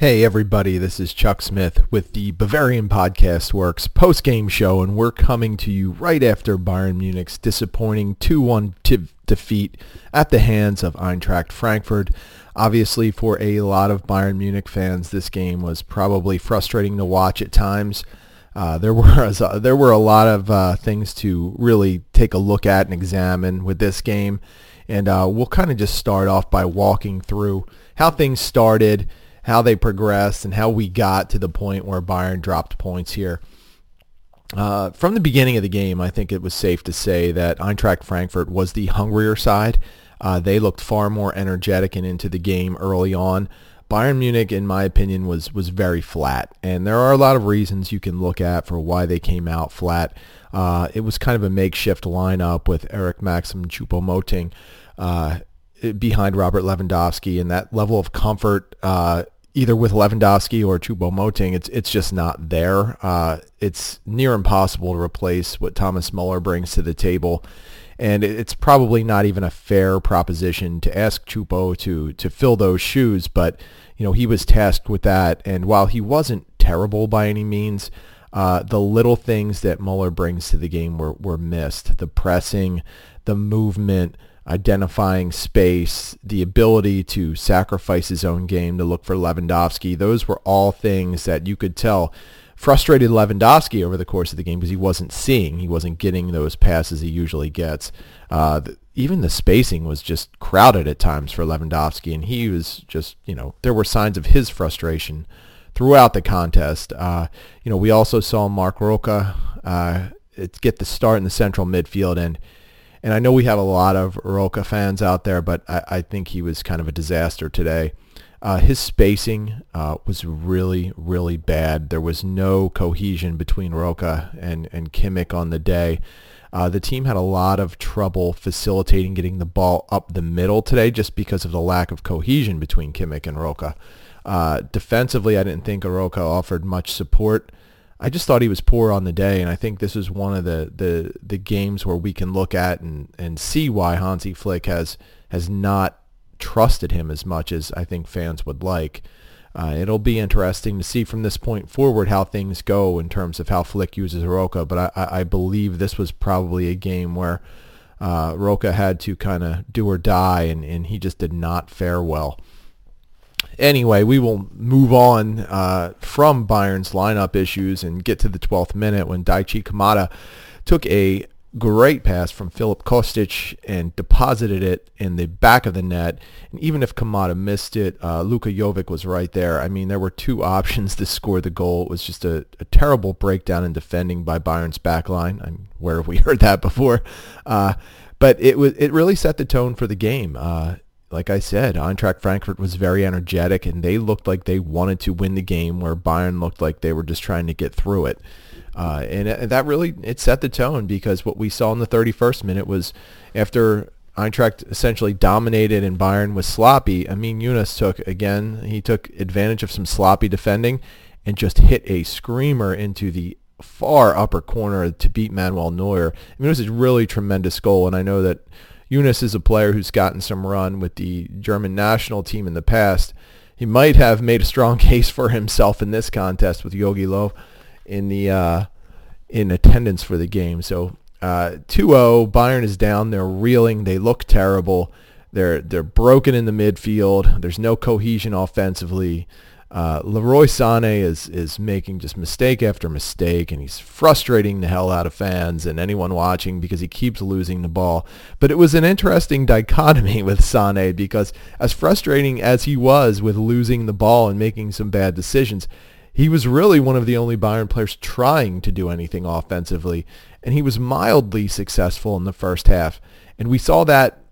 Hey everybody, this is Chuck Smith with the Bavarian Podcast Works post-game show and we're coming to you right after Bayern Munich's disappointing 2-1 t- defeat at the hands of Eintracht Frankfurt. Obviously for a lot of Bayern Munich fans this game was probably frustrating to watch at times. Uh, there were there were a lot of uh, things to really take a look at and examine with this game and uh, we'll kind of just start off by walking through how things started how they progressed and how we got to the point where Bayern dropped points here. Uh, from the beginning of the game, I think it was safe to say that Eintracht Frankfurt was the hungrier side. Uh, they looked far more energetic and into the game early on. Bayern Munich, in my opinion, was was very flat, and there are a lot of reasons you can look at for why they came out flat. Uh, it was kind of a makeshift lineup with Eric Maxim Choupo-Moting uh, behind Robert Lewandowski, and that level of comfort uh, either with Lewandowski or Choupo-Moting, it's it's just not there. Uh, it's near impossible to replace what Thomas Muller brings to the table, and it's probably not even a fair proposition to ask Choupo to to fill those shoes. But you know he was tasked with that, and while he wasn't terrible by any means, uh, the little things that Muller brings to the game were were missed. The pressing, the movement identifying space, the ability to sacrifice his own game to look for Lewandowski. Those were all things that you could tell frustrated Lewandowski over the course of the game because he wasn't seeing, he wasn't getting those passes he usually gets. Uh, the, even the spacing was just crowded at times for Lewandowski, and he was just, you know, there were signs of his frustration throughout the contest. Uh, you know, we also saw Marc Roca uh, get the start in the central midfield, and and I know we have a lot of Roca fans out there, but I, I think he was kind of a disaster today. Uh, his spacing uh, was really, really bad. There was no cohesion between Roca and, and Kimmich on the day. Uh, the team had a lot of trouble facilitating getting the ball up the middle today just because of the lack of cohesion between Kimmich and Roca. Uh, defensively, I didn't think Roca offered much support. I just thought he was poor on the day, and I think this is one of the, the, the games where we can look at and, and see why Hansi Flick has has not trusted him as much as I think fans would like. Uh, it'll be interesting to see from this point forward how things go in terms of how Flick uses Roca, but I, I believe this was probably a game where uh, Roca had to kind of do or die, and, and he just did not fare well anyway, we will move on uh, from Bayern's lineup issues and get to the 12th minute when Daichi Kamada took a great pass from Filip Kostic and deposited it in the back of the net. And even if Kamada missed it, uh, Luka Jovic was right there. I mean, there were two options to score the goal. It was just a, a terrible breakdown in defending by Bayern's backline. I mean, where have we heard that before? Uh, but it was it really set the tone for the game. Uh, like I said, Eintracht Frankfurt was very energetic and they looked like they wanted to win the game where Bayern looked like they were just trying to get through it. Uh, and that really, it set the tone because what we saw in the 31st minute was after Eintracht essentially dominated and Bayern was sloppy, Amin Younes took, again, he took advantage of some sloppy defending and just hit a screamer into the far upper corner to beat Manuel Neuer. I mean, it was a really tremendous goal, and I know that Younes is a player who's gotten some run with the German national team in the past. He might have made a strong case for himself in this contest with Jogi Löw in the uh, in attendance for the game. So uh, 2-0, Bayern is down. They're reeling. They look terrible. They're they're broken in the midfield. There's no cohesion offensively. Uh, Leroy Sané is is making just mistake after mistake, and he's frustrating the hell out of fans and anyone watching because he keeps losing the ball. But it was an interesting dichotomy with Sané because as frustrating as he was with losing the ball and making some bad decisions, he was really one of the only Bayern players trying to do anything offensively, and he was mildly successful in the first half. And we saw that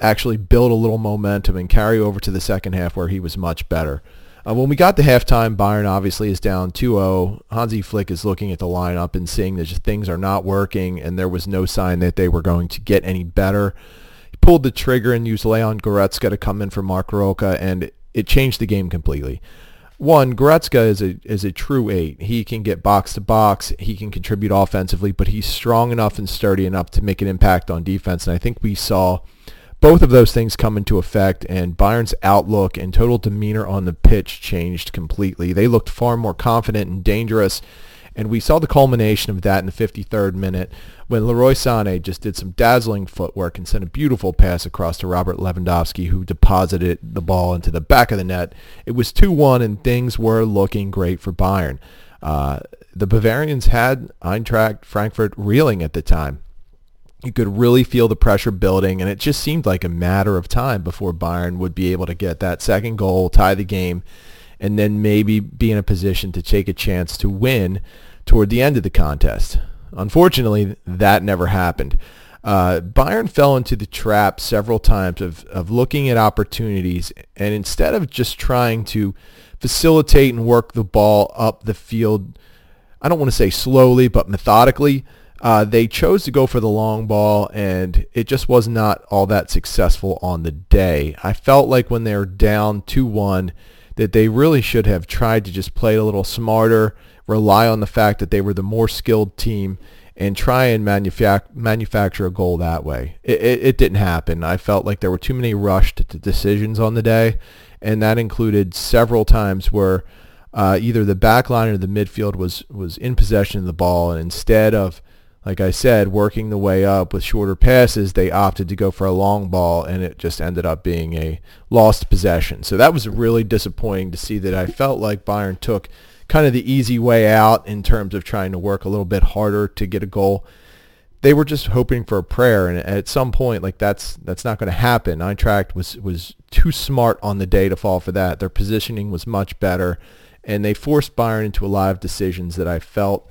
actually build a little momentum and carry over to the second half where he was much better. Uh, when we got to halftime, Bayern obviously is down 2-0. Hansi Flick is looking at the lineup and seeing that things are not working, and there was no sign that they were going to get any better. He pulled the trigger and used Leon Goretzka to come in for Marc Roca, and it changed the game completely. One, Goretzka is a is a true eight. He can get box to box. He can contribute offensively, but he's strong enough and sturdy enough to make an impact on defense. And I think we saw both of those things come into effect and Bayern's outlook and total demeanor on the pitch changed completely. They looked far more confident and dangerous and we saw the culmination of that in the 53rd minute when Leroy Sané just did some dazzling footwork and sent a beautiful pass across to Robert Lewandowski who deposited the ball into the back of the net. It was 2-1 and things were looking great for Bayern. Uh, the Bavarians had Eintracht Frankfurt reeling at the time. You could really feel the pressure building, and it just seemed like a matter of time before Bayern would be able to get that second goal, tie the game, and then maybe be in a position to take a chance to win toward the end of the contest. Unfortunately, that never happened. Uh, Bayern fell into the trap several times of, of looking at opportunities, and instead of just trying to facilitate and work the ball up the field, I don't want to say slowly, but methodically, uh, they chose to go for the long ball, and it just was not all that successful on the day. I felt like when they were down 2-1 that they really should have tried to just play a little smarter, rely on the fact that they were the more skilled team, and try and manufac- manufacture a goal that way. It, it, it, didn't happen. I felt like there were too many rushed decisions on the day, and that included several times where uh, either the back line or the midfield was, was in possession of the ball, and instead of like I said, working the way up with shorter passes, they opted to go for a long ball, and it just ended up being a lost possession. So that was really disappointing to see that I felt like Bayern took kind of the easy way out in terms of trying to work a little bit harder to get a goal. They were just hoping for a prayer, and at some point, like that's that's not going to happen. Eintracht was was too smart on the day to fall for that. Their positioning was much better, and they forced Bayern into a lot of decisions that I felt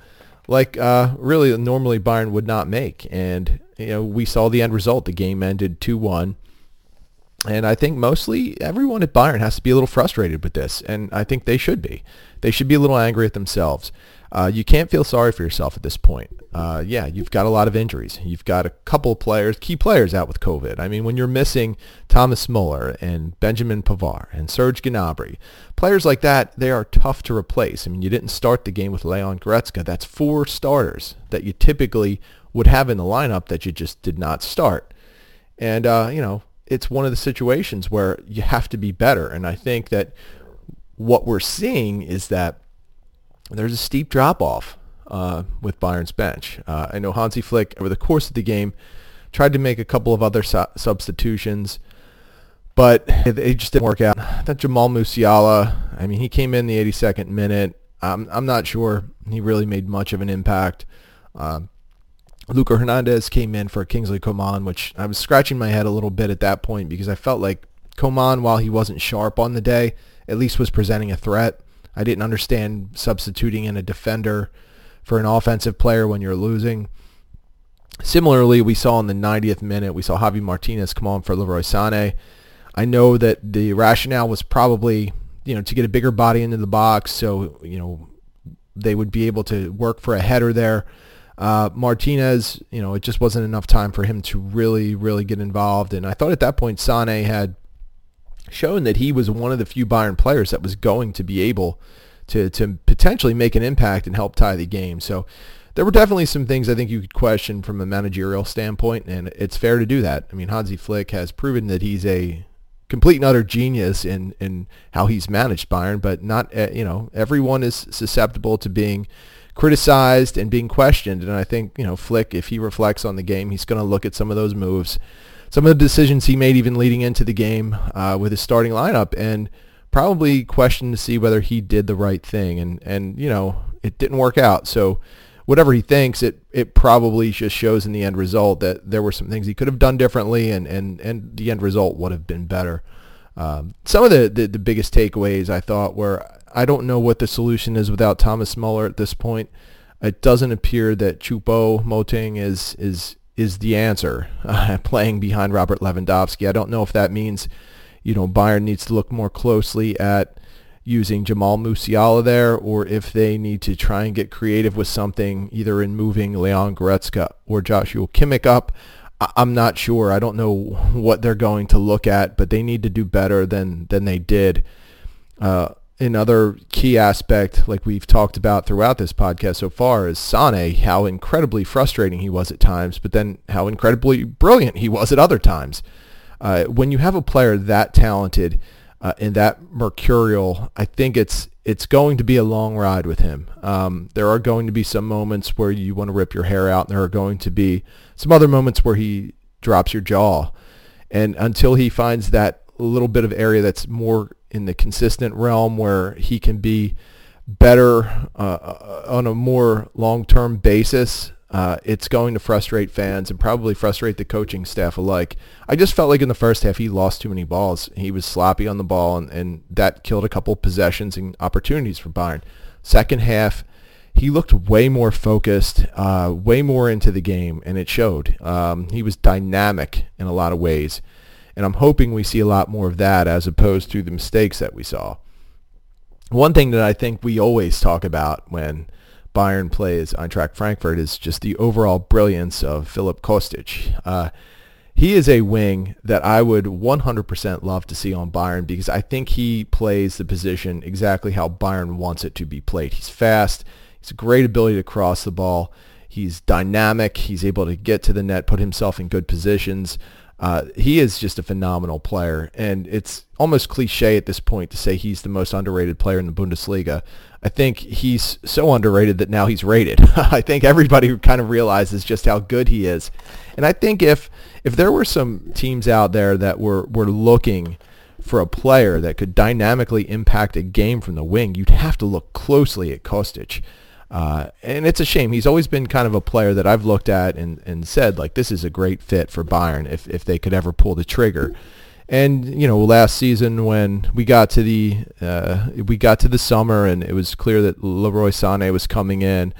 like uh, really normally Bayern would not make. And you know we saw the end result. The game ended 2-1. And I think mostly everyone at Bayern has to be a little frustrated with this, and I think they should be. They should be a little angry at themselves. Uh, you can't feel sorry for yourself at this point. Uh, yeah, you've got a lot of injuries. You've got a couple of players, key players out with COVID. I mean, when you're missing Thomas Muller and Benjamin Pavard and Serge Gnabry, players like that, they are tough to replace. I mean, you didn't start the game with Leon Goretzka. That's four starters that you typically would have in the lineup that you just did not start. And, uh, you know, it's one of the situations where you have to be better. And I think that what we're seeing is that there's a steep drop off uh, with Bayern's bench. Uh, I know Hansi Flick over the course of the game tried to make a couple of other su- substitutions, but it, it, just didn't work out. That Jamal Musiala, I mean, he came in the 82nd minute. I'm, I'm not sure he really made much of an impact. Uh, Luca Hernandez came in for Kingsley Coman, which I was scratching my head a little bit at that point because I felt like Coman, while he wasn't sharp on the day, at least was presenting a threat. I didn't understand substituting in a defender for an offensive player when you're losing. Similarly, we saw in the 90th minute, we saw Javi Martinez come on for Leroy Sané. I know that the rationale was probably, you know, to get a bigger body into the box so, you know, they would be able to work for a header there. Uh, Martinez, you know, it just wasn't enough time for him to really, really get involved. And I thought at that point Sané had shown that he was one of the few Bayern players that was going to be able to, to potentially make an impact and help tie the game. So there were definitely some things I think you could question from a managerial standpoint, and it's fair to do that. I mean, Hansi Flick has proven that he's a complete and utter genius in, in how he's managed Bayern, but not, eh, you know, everyone is susceptible to being criticized and being questioned. And I think, you know, Flick, if he reflects on the game, he's going to look at some of those moves some of the decisions he made even leading into the game uh, with his starting lineup and probably questioned to see whether he did the right thing. And, and you know, it didn't work out. So whatever he thinks, it, it probably just shows in the end result that there were some things he could have done differently and, and, and the end result would have been better. Um, some of the, the, the biggest takeaways I thought were I don't know what the solution is without Thomas Muller at this point. It doesn't appear that Choupo-Moting is is is the answer, uh, playing behind Robert Lewandowski. I don't know if that means, you know, Bayern needs to look more closely at using Jamal Musiala there, or if they need to try and get creative with something, either in moving Leon Goretzka or Joshua Kimmich up. I- I'm not sure. I don't know what they're going to look at, but they need to do better than than they did. Uh, another key aspect, like we've talked about throughout this podcast so far, is Sane, how incredibly frustrating he was at times, but then how incredibly brilliant he was at other times. Uh, when you have a player that talented uh, and that mercurial, I think it's it's going to be a long ride with him. Um, there are going to be some moments where you want to rip your hair out, and there are going to be some other moments where he drops your jaw. And until he finds that little bit of area that's more in the consistent realm where he can be better uh, on a more long-term basis, uh, it's going to frustrate fans and probably frustrate the coaching staff alike. I just felt like in the first half he lost too many balls. He was sloppy on the ball, and, and that killed a couple possessions and opportunities for Bayern. Second half, he looked way more focused, uh, way more into the game, and it showed. Um, he was dynamic in a lot of ways, and I'm hoping we see a lot more of that as opposed to the mistakes that we saw. One thing that I think we always talk about when Bayern plays Eintracht Frankfurt is just the overall brilliance of Filip Kostic. Uh, he is a wing that I would 100% love to see on Bayern because I think he plays the position exactly how Bayern wants it to be played. He's fast. He's a great ability to cross the ball. He's dynamic. He's able to get to the net, put himself in good positions. Uh, he is just a phenomenal player, and it's almost cliche at this point to say he's the most underrated player in the Bundesliga. I think he's so underrated that now he's rated. I think everybody kind of realizes just how good he is, and I think if if there were some teams out there that were were looking for a player that could dynamically impact a game from the wing, you'd have to look closely at Kostic. Uh, and it's a shame. He's always been kind of a player that I've looked at and, and said, like, this is a great fit for Bayern if, if they could ever pull the trigger. And, you know, last season when we got to the uh, we got to the summer and it was clear that Leroy Sané was coming in,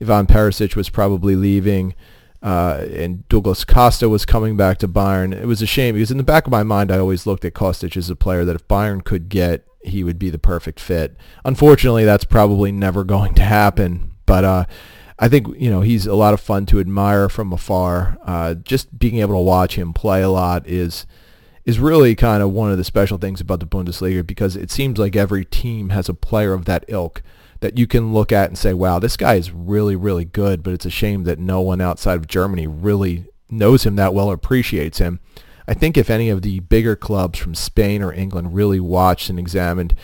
Ivan Perisic was probably leaving, uh, and Douglas Costa was coming back to Bayern. It was a shame because in the back of my mind, I always looked at Kostic as a player that if Bayern could get he would be the perfect fit. Unfortunately, that's probably never going to happen. But uh, I think you know he's a lot of fun to admire from afar. Uh, just being able to watch him play a lot is is really kind of one of the special things about the Bundesliga because it seems like every team has a player of that ilk that you can look at and say, wow, this guy is really, really good, but it's a shame that no one outside of Germany really knows him that well or appreciates him. I think if any of the bigger clubs from Spain or England really watched and examined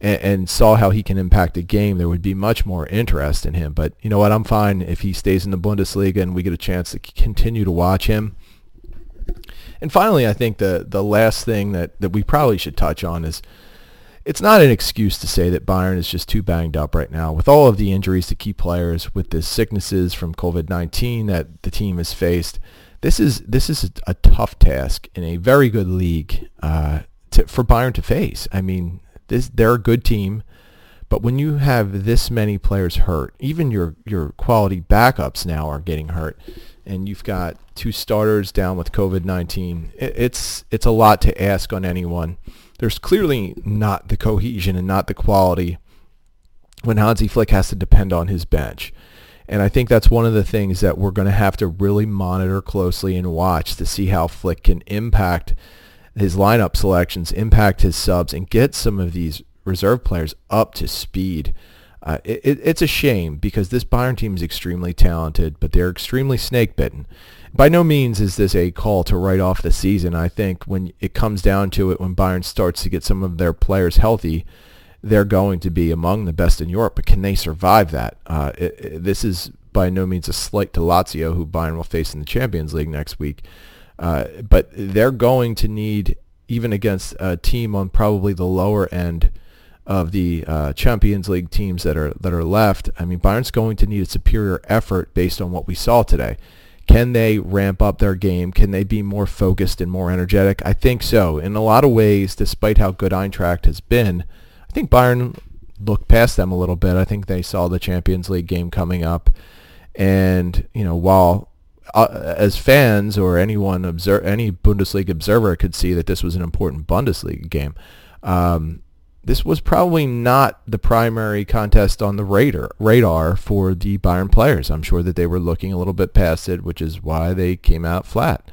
and, and, saw how he can impact a game, there would be much more interest in him. But you know what? I'm fine if he stays in the Bundesliga and we get a chance to continue to watch him. And finally, I think the the last thing that, that we probably should touch on is it's not an excuse to say that Bayern is just too banged up right now. With all of the injuries to key players, with the sicknesses from COVID-19 that the team has faced, this is this is a, tough task in a very good league uh, to, for Bayern to face. I mean, this they're a good team, but when you have this many players hurt, even your your quality backups now are getting hurt, and you've got two starters down with COVID-19, it, it's it's a lot to ask on anyone. There's clearly not the cohesion and not the quality when Hansi Flick has to depend on his bench. And I think that's one of the things that we're going to have to really monitor closely and watch to see how Flick can impact his lineup selections, impact his subs, and get some of these reserve players up to speed. Uh, it, it, it's a shame because this Bayern team is extremely talented, but they're extremely snake bitten. By no means is this a call to write off the season. I think when it comes down to it, when Bayern starts to get some of their players healthy, they're going to be among the best in Europe. But can they survive that? Uh, it, this is by no means a slight to Lazio, who Bayern will face in the Champions League next week. Uh, but they're going to need, even against a team on probably the lower end of the uh, Champions League teams that are that are left. I mean, Bayern's going to need a superior effort based on what we saw today. Can they ramp up their game? Can they be more focused and more energetic? I think so. In a lot of ways, despite how good Eintracht has been, I think Bayern looked past them a little bit. I think they saw the Champions League game coming up, and you know, while uh, as fans or anyone observe any Bundesliga observer could see that this was an important Bundesliga game. Um, this was probably not the primary contest on the radar radar for the Bayern players. I'm sure that they were looking a little bit past it, which is why they came out flat.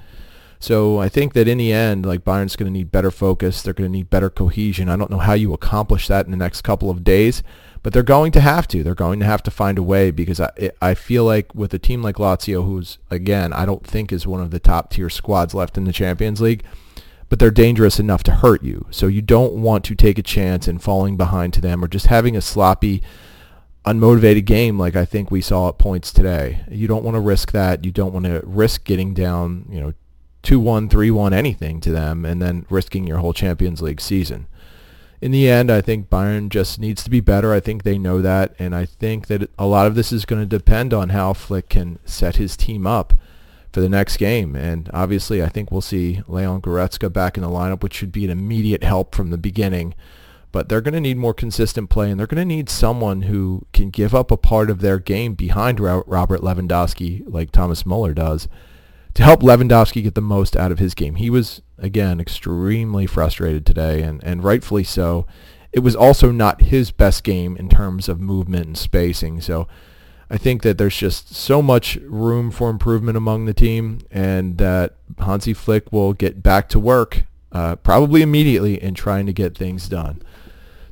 So I think that in the end, like Bayern's going to need better focus. They're going to need better cohesion. I don't know how you accomplish that in the next couple of days, but they're going to have to. They're going to have to find a way because I I feel like with a team like Lazio, who's again I don't think is one of the top tier squads left in the Champions League, but they're dangerous enough to hurt you. So you don't want to take a chance in falling behind to them or just having a sloppy, unmotivated game like I think we saw at points today. You don't want to risk that. You don't want to risk getting down, you know, 2-1, 3-1, anything to them and then risking your whole Champions League season. In the end, I think Bayern just needs to be better. I think they know that, and I think that a lot of this is going to depend on how Flick can set his team up for the next game. And obviously, I think we'll see Leon Goretzka back in the lineup, which should be an immediate help from the beginning. But they're going to need more consistent play, and they're going to need someone who can give up a part of their game behind Robert Lewandowski, like Thomas Muller does, to help Lewandowski get the most out of his game. He was, again, extremely frustrated today, and, and rightfully so. It was also not his best game in terms of movement and spacing. So I think that there's just so much room for improvement among the team and that Hansi Flick will get back to work uh, probably immediately in trying to get things done.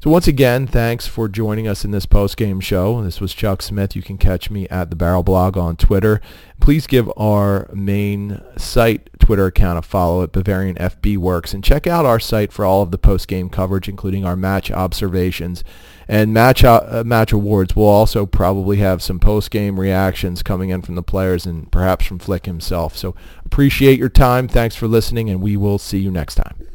So once again, thanks for joining us in this post-game show. This was Chuck Smith. You can catch me at the Barrel Blog on Twitter. Please give our main site Twitter account a follow at Bavarian FB Works and check out our site for all of the post-game coverage, including our match observations and match uh, match awards. We'll also probably have some post-game reactions coming in from the players and perhaps from Flick himself. So appreciate your time. Thanks for listening, and we will see you next time.